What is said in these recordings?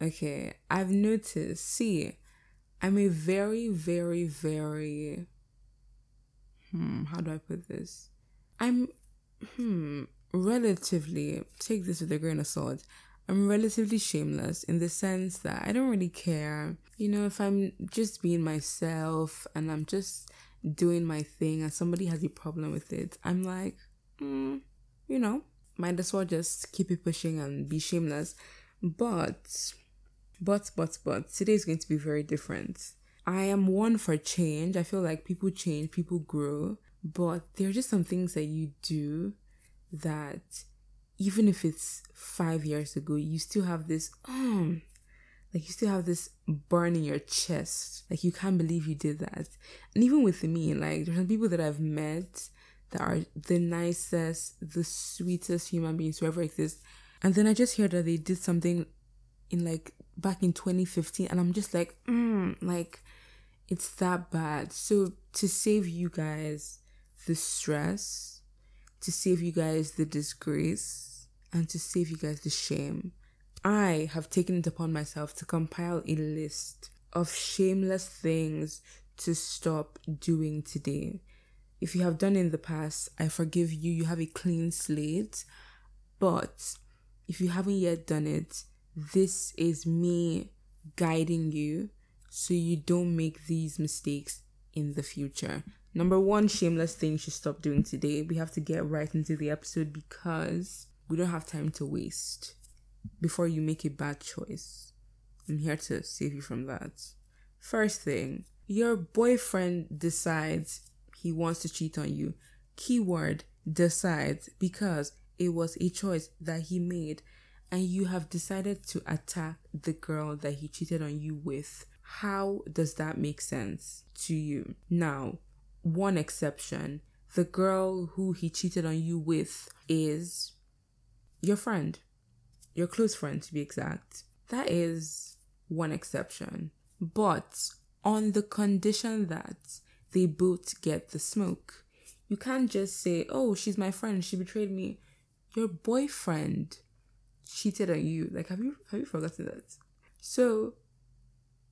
Okay, I've noticed. See, I'm a very, very, very. Hmm, how do I put this? I'm, hmm, relatively, take this with a grain of salt. I'm relatively shameless in the sense that I don't really care. You know, if I'm just being myself and I'm just doing my thing and somebody has a problem with it, I'm like, mm, you know, might as well just keep it pushing and be shameless. But, but, but, but, today is going to be very different. I am one for change. I feel like people change, people grow, but there are just some things that you do that even if it's five years ago, you still have this, um, like you still have this burn in your chest. Like you can't believe you did that. And even with me, like there's some people that I've met that are the nicest, the sweetest human beings who ever exist. And then I just hear that they did something in like back in 2015, and I'm just like, mm, like it's that bad. So to save you guys the stress, to save you guys the disgrace, and to save you guys the shame, I have taken it upon myself to compile a list of shameless things to stop doing today. If you have done in the past, I forgive you. You have a clean slate. But if you haven't yet done it, this is me guiding you so you don't make these mistakes in the future. Number one shameless thing you should stop doing today. We have to get right into the episode because we don't have time to waste before you make a bad choice. I'm here to save you from that. First thing, your boyfriend decides he wants to cheat on you. Keyword decides because it was a choice that he made and you have decided to attack the girl that he cheated on you with. How does that make sense to you? Now, one exception the girl who he cheated on you with is your friend, your close friend to be exact. That is one exception. But on the condition that they both get the smoke. You can't just say, oh, she's my friend, she betrayed me. Your boyfriend cheated on you. Like, have you have you forgotten that? So,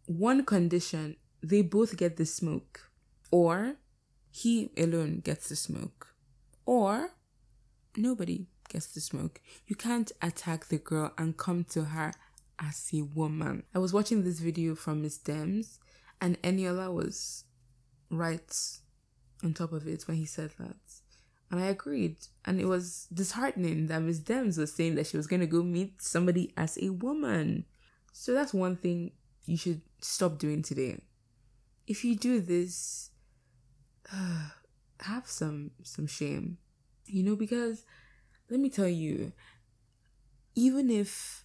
one condition, they both get the smoke. Or he alone gets the smoke. Or nobody gets the smoke. You can't attack the girl and come to her as a woman. I was watching this video from Miss Dems and Eniola was right on top of it when he said that. And I agreed. And it was disheartening that Miss Dems was saying that she was going to go meet somebody as a woman. So that's one thing you should stop doing today. If you do this, uh, have some some shame. You know because let me tell you even if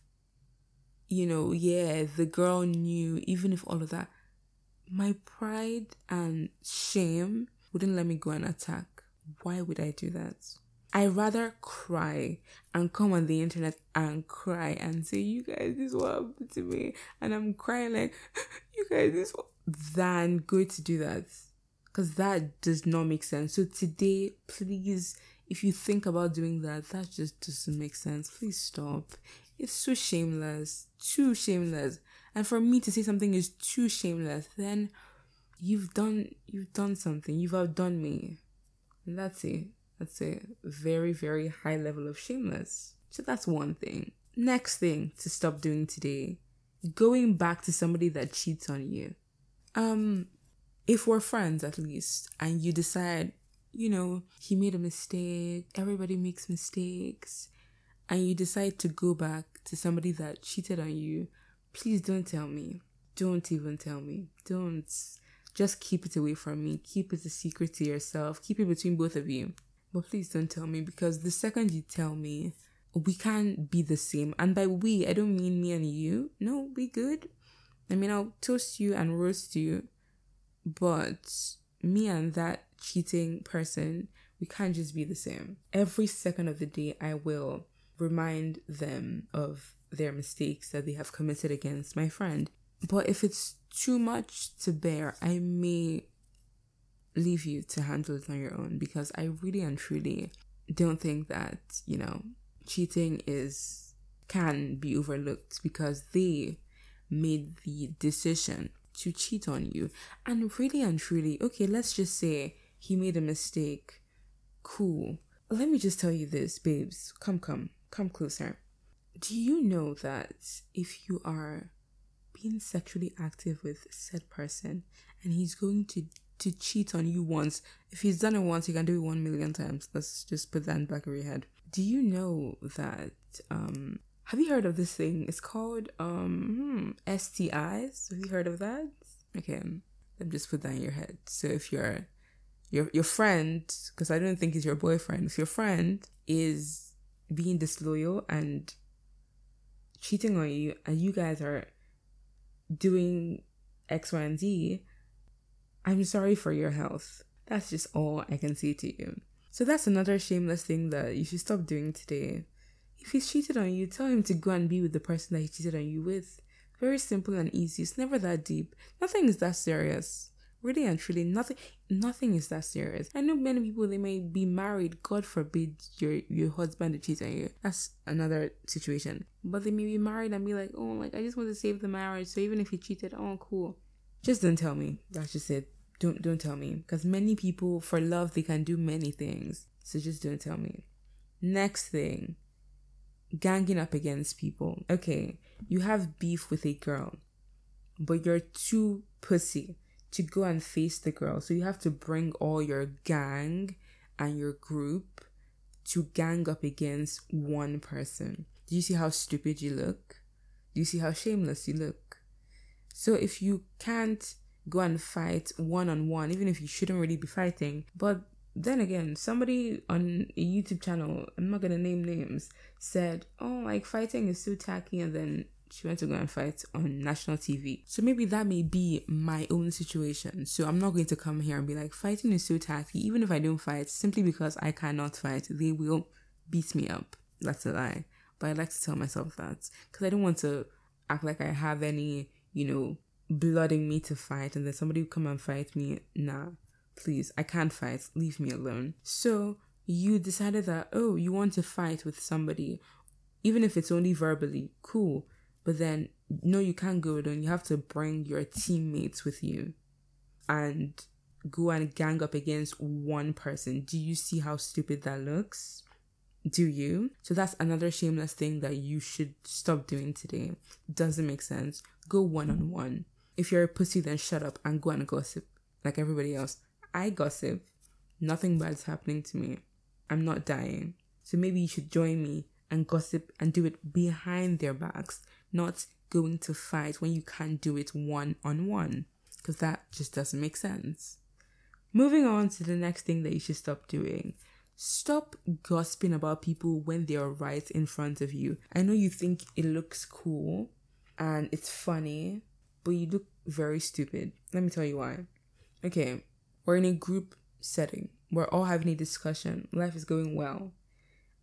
you know, yeah, the girl knew even if all of that my pride and shame wouldn't let me go and attack. Why would I do that? I rather cry and come on the internet and cry and say, "You guys, this is what happened to me," and I'm crying like, "You guys, this," what... than go to do that, because that does not make sense. So today, please, if you think about doing that, that just doesn't make sense. Please stop. It's so shameless, too shameless and for me to say something is too shameless then you've done you've done something you've outdone me that's a that's a very very high level of shameless so that's one thing next thing to stop doing today going back to somebody that cheats on you um if we're friends at least and you decide you know he made a mistake everybody makes mistakes and you decide to go back to somebody that cheated on you please don't tell me. Don't even tell me. Don't. Just keep it away from me. Keep it a secret to yourself. Keep it between both of you. But please don't tell me because the second you tell me, we can't be the same. And by we, I don't mean me and you. No, we good. I mean, I'll toast you and roast you. But me and that cheating person, we can't just be the same. Every second of the day, I will remind them of their mistakes that they have committed against my friend. But if it's too much to bear, I may leave you to handle it on your own because I really and truly don't think that, you know, cheating is can be overlooked because they made the decision to cheat on you. And really and truly, okay, let's just say he made a mistake. Cool. Let me just tell you this, babes. Come, come, come closer. Do you know that if you are being sexually active with said person and he's going to to cheat on you once, if he's done it once, he can do it one million times. Let's just put that in the back of your head. Do you know that um have you heard of this thing? It's called um hmm, STIs. Have you heard of that? Okay, let me just put that in your head. So if your your your friend, because I don't think he's your boyfriend, if your friend is being disloyal and cheating on you, and you guys are doing X, Y, and Z, I'm sorry for your health. That's just all I can say to you. So that's another shameless thing that you should stop doing today. If he's cheated on you, tell him to go and be with the person that he cheated on you with. Very simple and easy. It's never that deep. Nothing is that serious. Really and truly, nothing nothing is that serious. I know many people they may be married, God forbid your your husband to cheat on you. That's another situation. But they may be married and be like, oh like I just want to save the marriage. So even if he cheated, oh cool. Just don't tell me. That's just it. Don't don't tell me. Because many people for love they can do many things. So just don't tell me. Next thing ganging up against people. Okay, you have beef with a girl, but you're too pussy to go and face the girl. So you have to bring all your gang and your group to gang up against one person. Do you see how stupid you look? Do you see how shameless you look? So if you can't go and fight one on one, even if you shouldn't really be fighting, but then again, somebody on a YouTube channel, I'm not gonna name names, said, Oh, like fighting is so tacky, and then she went to go and fight on national TV. So maybe that may be my own situation. So I'm not going to come here and be like, fighting is so tacky, even if I don't fight, simply because I cannot fight, they will beat me up. That's a lie. But I like to tell myself that because I don't want to act like I have any, you know, blood in me to fight, and then somebody will come and fight me. Nah please, I can't fight, leave me alone. So you decided that, oh, you want to fight with somebody, even if it's only verbally, cool. But then, no, you can't go alone. You have to bring your teammates with you and go and gang up against one person. Do you see how stupid that looks? Do you? So that's another shameless thing that you should stop doing today. Doesn't make sense. Go one on one. If you're a pussy, then shut up and go and gossip like everybody else. I gossip. Nothing bad's happening to me. I'm not dying. So maybe you should join me and gossip and do it behind their backs, not going to fight when you can't do it one on one, because that just doesn't make sense. Moving on to the next thing that you should stop doing. Stop gossiping about people when they are right in front of you. I know you think it looks cool and it's funny, but you look very stupid. Let me tell you why. Okay, we're in a group setting. We're all having a discussion. Life is going well.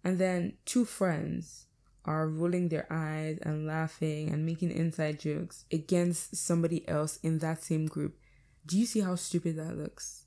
And then two friends are rolling their eyes and laughing and making inside jokes against somebody else in that same group. Do you see how stupid that looks?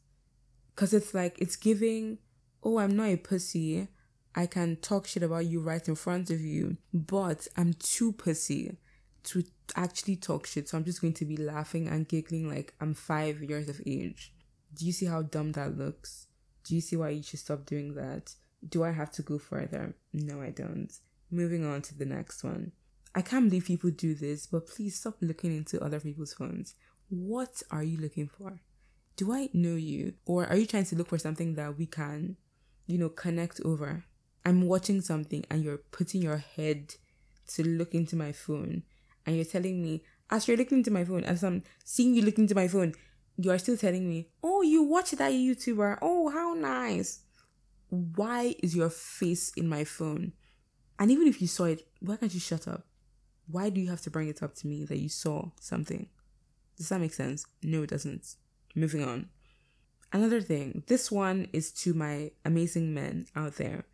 Because it's like, it's giving, oh, I'm not a pussy. I can talk shit about you right in front of you, but I'm too pussy to actually talk shit. So I'm just going to be laughing and giggling like I'm five years of age. Do you see how dumb that looks? Do you see why you should stop doing that? Do I have to go further? No, I don't. Moving on to the next one. I can't believe people do this, but please stop looking into other people's phones. What are you looking for? Do I know you? Or are you trying to look for something that we can, you know, connect over? I'm watching something and you're putting your head to look into my phone and you're telling me, as you're looking into my phone, as I'm seeing you looking into my phone, you are still telling me, oh, you watch that YouTuber. Oh, how nice. Why is your face in my phone? And even if you saw it, why can't you shut up? Why do you have to bring it up to me that you saw something? Does that make sense? No, it doesn't. Moving on. Another thing, this one is to my amazing men out there.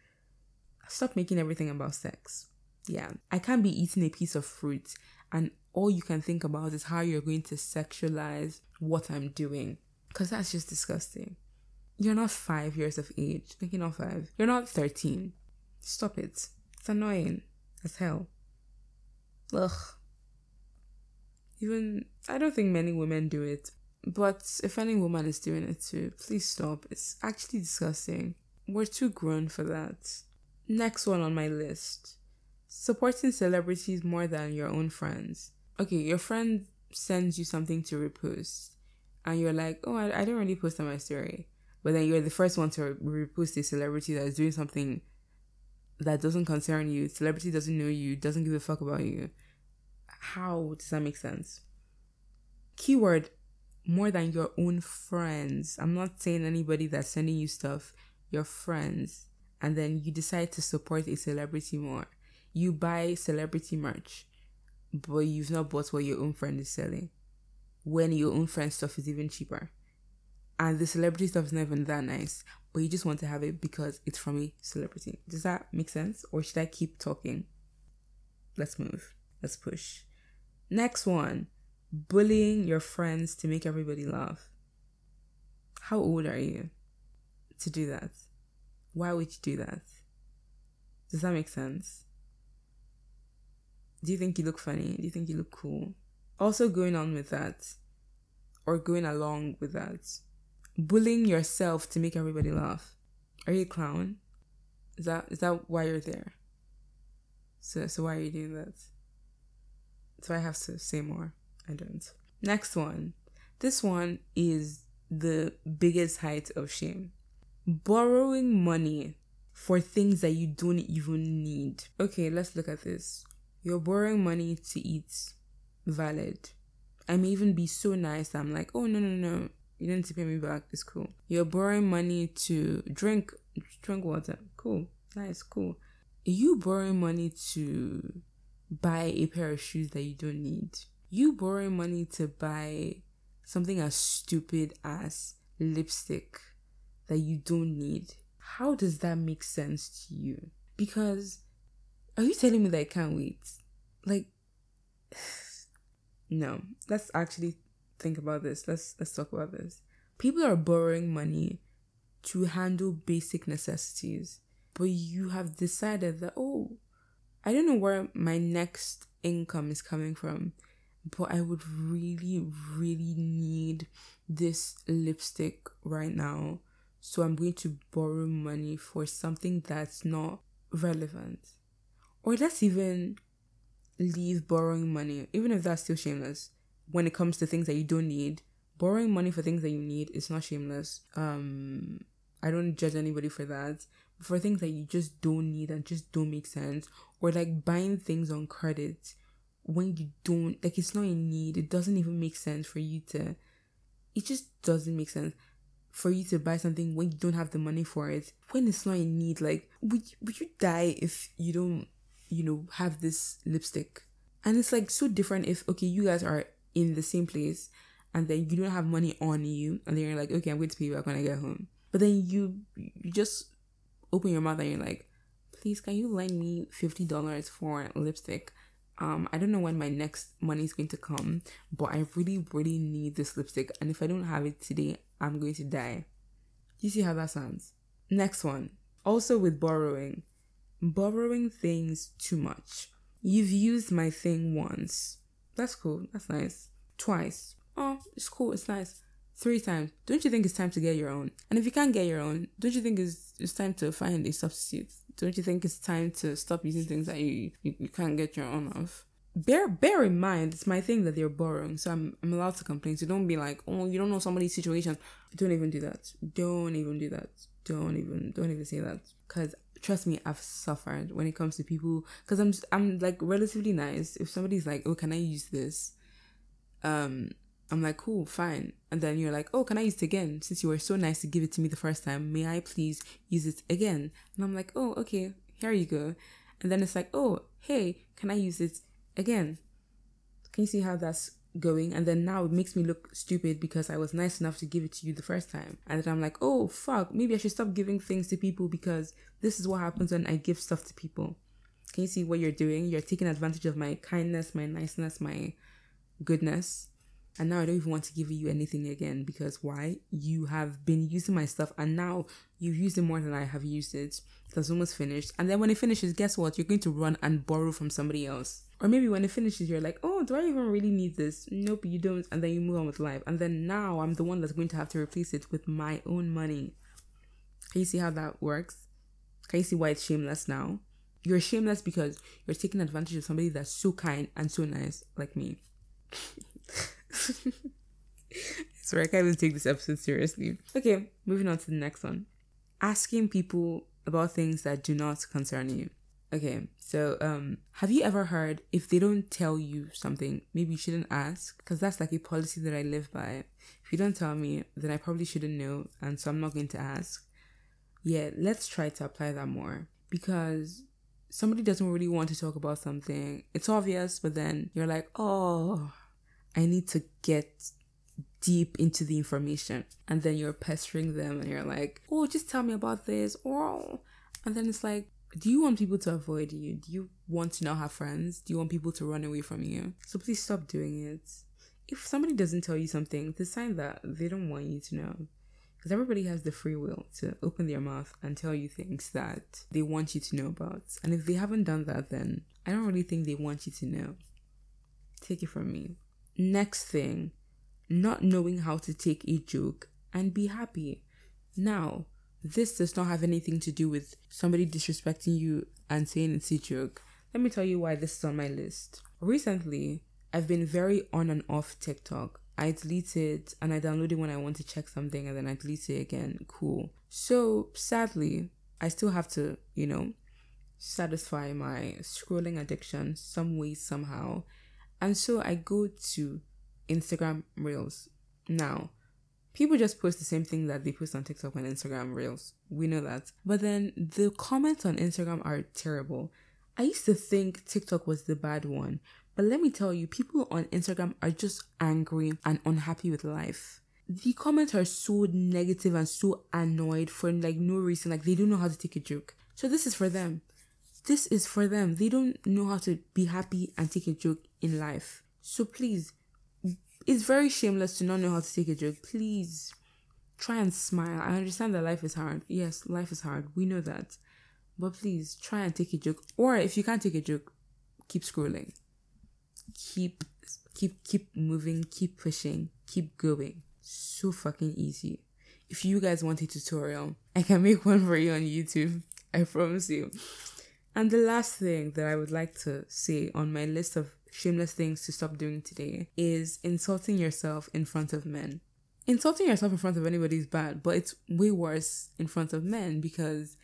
Stop making everything about sex. Yeah, I can't be eating a piece of fruit and all you can think about is how you're going to sexualize what I'm doing. Because that's just disgusting. You're not five years of age. Like, you're not five. You're not 13. Stop it. It's annoying as hell. Ugh. Even I don't think many women do it, but if any woman is doing it too, please stop. It's actually disgusting. We're too grown for that. Next one on my list supporting celebrities more than your own friends. Okay, your friend sends you something to repost, and you're like, oh, I, I don't really post on my story. But then you're the first one to repost a celebrity that is doing something that doesn't concern you. Celebrity doesn't know you, doesn't give a fuck about you. How does that make sense? Keyword more than your own friends. I'm not saying anybody that's sending you stuff, your friends. And then you decide to support a celebrity more. You buy celebrity merch, but you've not bought what your own friend is selling. When your own friend stuff is even cheaper. And the celebrity stuff is not even that nice, but you just want to have it because it's from a celebrity. Does that make sense? Or should I keep talking? Let's move. Let's push. Next one bullying your friends to make everybody laugh. How old are you to do that? Why would you do that? Does that make sense? Do you think you look funny? Do you think you look cool? Also, going on with that, or going along with that, bullying yourself to make everybody laugh. Are you a clown? Is that is that why you're there? So so why are you doing that? So I have to say more. I don't. Next one. This one is the biggest height of shame. Borrowing money for things that you don't even need. Okay, let's look at this. You're borrowing money to eat. Valid. I may even be so nice I'm like, oh no no no, you didn't pay me back. It's cool. You're borrowing money to drink drink water. Cool. Nice, cool. You borrowing money to buy a pair of shoes that you don't need you borrowing money to buy something as stupid as lipstick that you don't need, how does that make sense to you? Because are you telling me that I can't wait? Like no. Let's actually think about this. Let's let's talk about this. People are borrowing money to handle basic necessities, but you have decided that oh, I don't know where my next income is coming from but I would really, really need this lipstick right now. So I'm going to borrow money for something that's not relevant. Or let's even leave borrowing money, even if that's still shameless. When it comes to things that you don't need, borrowing money for things that you need is not shameless. Um, I don't judge anybody for that. For things that you just don't need and just don't make sense, or like buying things on credit when you don't like it's not in need it doesn't even make sense for you to it just doesn't make sense for you to buy something when you don't have the money for it when it's not in need like would, would you die if you don't you know have this lipstick and it's like so different if okay you guys are in the same place and then you don't have money on you and then you're like okay i'm going to pay back when i get home but then you you just open your mouth and you're like please can you lend me $50 for lipstick um, I don't know when my next money is going to come, but I really, really need this lipstick. And if I don't have it today, I'm going to die. You see how that sounds? Next one. Also with borrowing. Borrowing things too much. You've used my thing once. That's cool. That's nice. Twice. Oh, it's cool. It's nice. Three times. Don't you think it's time to get your own? And if you can't get your own, don't you think it's, it's time to find a substitute? don't you think it's time to stop using things that you, you, you can't get your own of? Bear bear in mind, it's my thing that they're borrowing, so I'm I'm allowed to complain. So don't be like, oh, you don't know somebody's situation. Don't even do that. Don't even do that. Don't even don't even say that. Cause trust me, I've suffered when it comes to people. Cause I'm I'm like relatively nice. If somebody's like, oh, can I use this? Um, I'm like, cool, fine. And then you're like, oh, can I use it again? Since you were so nice to give it to me the first time, may I please use it again? And I'm like, oh, okay, here you go. And then it's like, oh, hey, can I use it again? Can you see how that's going? And then now it makes me look stupid because I was nice enough to give it to you the first time. And then I'm like, oh, fuck, maybe I should stop giving things to people because this is what happens when I give stuff to people. Can you see what you're doing? You're taking advantage of my kindness, my niceness, my goodness and now I don't even want to give you anything again because why? You have been using my stuff and now you've used it more than I have used it. That's almost finished. And then when it finishes, guess what? You're going to run and borrow from somebody else. Or maybe when it finishes, you're like, oh, do I even really need this? Nope, you don't. And then you move on with life. And then now I'm the one that's going to have to replace it with my own money. Can you see how that works? Can you see why it's shameless now? You're shameless because you're taking advantage of somebody that's so kind and so nice, like me. Sorry, I can't even take this episode seriously. Okay, moving on to the next one. Asking people about things that do not concern you. Okay, so um, have you ever heard if they don't tell you something, maybe you shouldn't ask? Because that's like a policy that I live by. If you don't tell me, then I probably shouldn't know, and so I'm not going to ask. Yeah, let's try to apply that more because somebody doesn't really want to talk about something. It's obvious, but then you're like, oh, I need to get deep into the information. And then you're pestering them and you're like, oh, just tell me about this. Oh, and then it's like, do you want people to avoid you? Do you want to not have friends? Do you want people to run away from you? So please stop doing it. If somebody doesn't tell you something, it's a sign that they don't want you to know. Because everybody has the free will to open their mouth and tell you things that they want you to know about. And if they haven't done that, then I don't really think they want you to know. Take it from me. Next thing, not knowing how to take a joke and be happy. Now, this does not have anything to do with somebody disrespecting you and saying it's a joke. Let me tell you why this is on my list. Recently, I've been very on and off TikTok. I delete it and I download it when I want to check something and then I delete it again. Cool. So sadly, I still have to, you know, satisfy my scrolling addiction some way, somehow. And so I go to Instagram Reels. Now, people just post the same thing that they post on TikTok and Instagram Reels. We know that. But then the comments on Instagram are terrible. I used to think TikTok was the bad one, but let me tell you, people on Instagram are just angry and unhappy with life. The comments are so negative and so annoyed for like no reason. Like they don't know how to take a joke. So this is for them. This is for them. They don't know how to be happy and take a joke in life. So please it's very shameless to not know how to take a joke. Please try and smile. I understand that life is hard. Yes, life is hard. We know that. But please try and take a joke. Or if you can't take a joke, keep scrolling. Keep keep keep moving, keep pushing, keep going. So fucking easy. If you guys want a tutorial, I can make one for you on YouTube. I promise you. And the last thing that I would like to say on my list of shameless things to stop doing today is insulting yourself in front of men. Insulting yourself in front of anybody is bad, but it's way worse in front of men because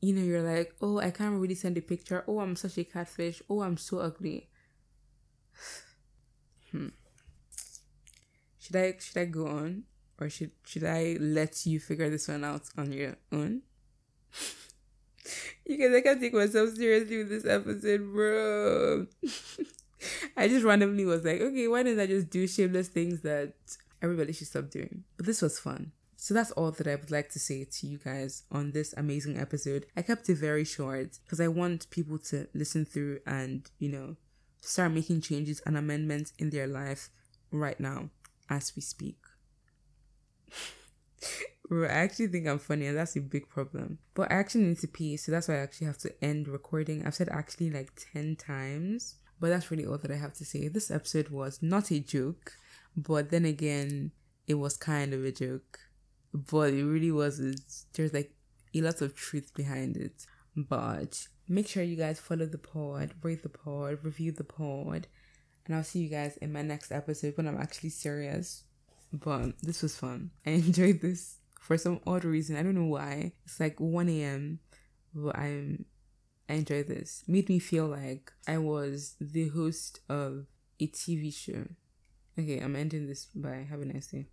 you know you're like, "Oh, I can't really send a picture. Oh, I'm such a catfish. Oh, I'm so ugly." hmm. Should I should I go on or should should I let you figure this one out on your own? you guys, I can't take myself seriously with this episode, bro. I just randomly was like, okay, why didn't I just do shameless things that everybody should stop doing? But this was fun. So that's all that I would like to say to you guys on this amazing episode. I kept it very short because I want people to listen through and, you know, start making changes and amendments in their life right now as we speak. I actually think I'm funny, and that's a big problem. But I actually need to pee, so that's why I actually have to end recording. I've said actually like 10 times, but that's really all that I have to say. This episode was not a joke, but then again, it was kind of a joke. But it really wasn't. There's like a lot of truth behind it. But make sure you guys follow the pod, rate the pod, review the pod, and I'll see you guys in my next episode when I'm actually serious. But this was fun. I enjoyed this for some odd reason. I don't know why. It's like 1 a.m. But I'm I enjoy this. Made me feel like I was the host of a TV show. Okay, I'm ending this by have a nice day.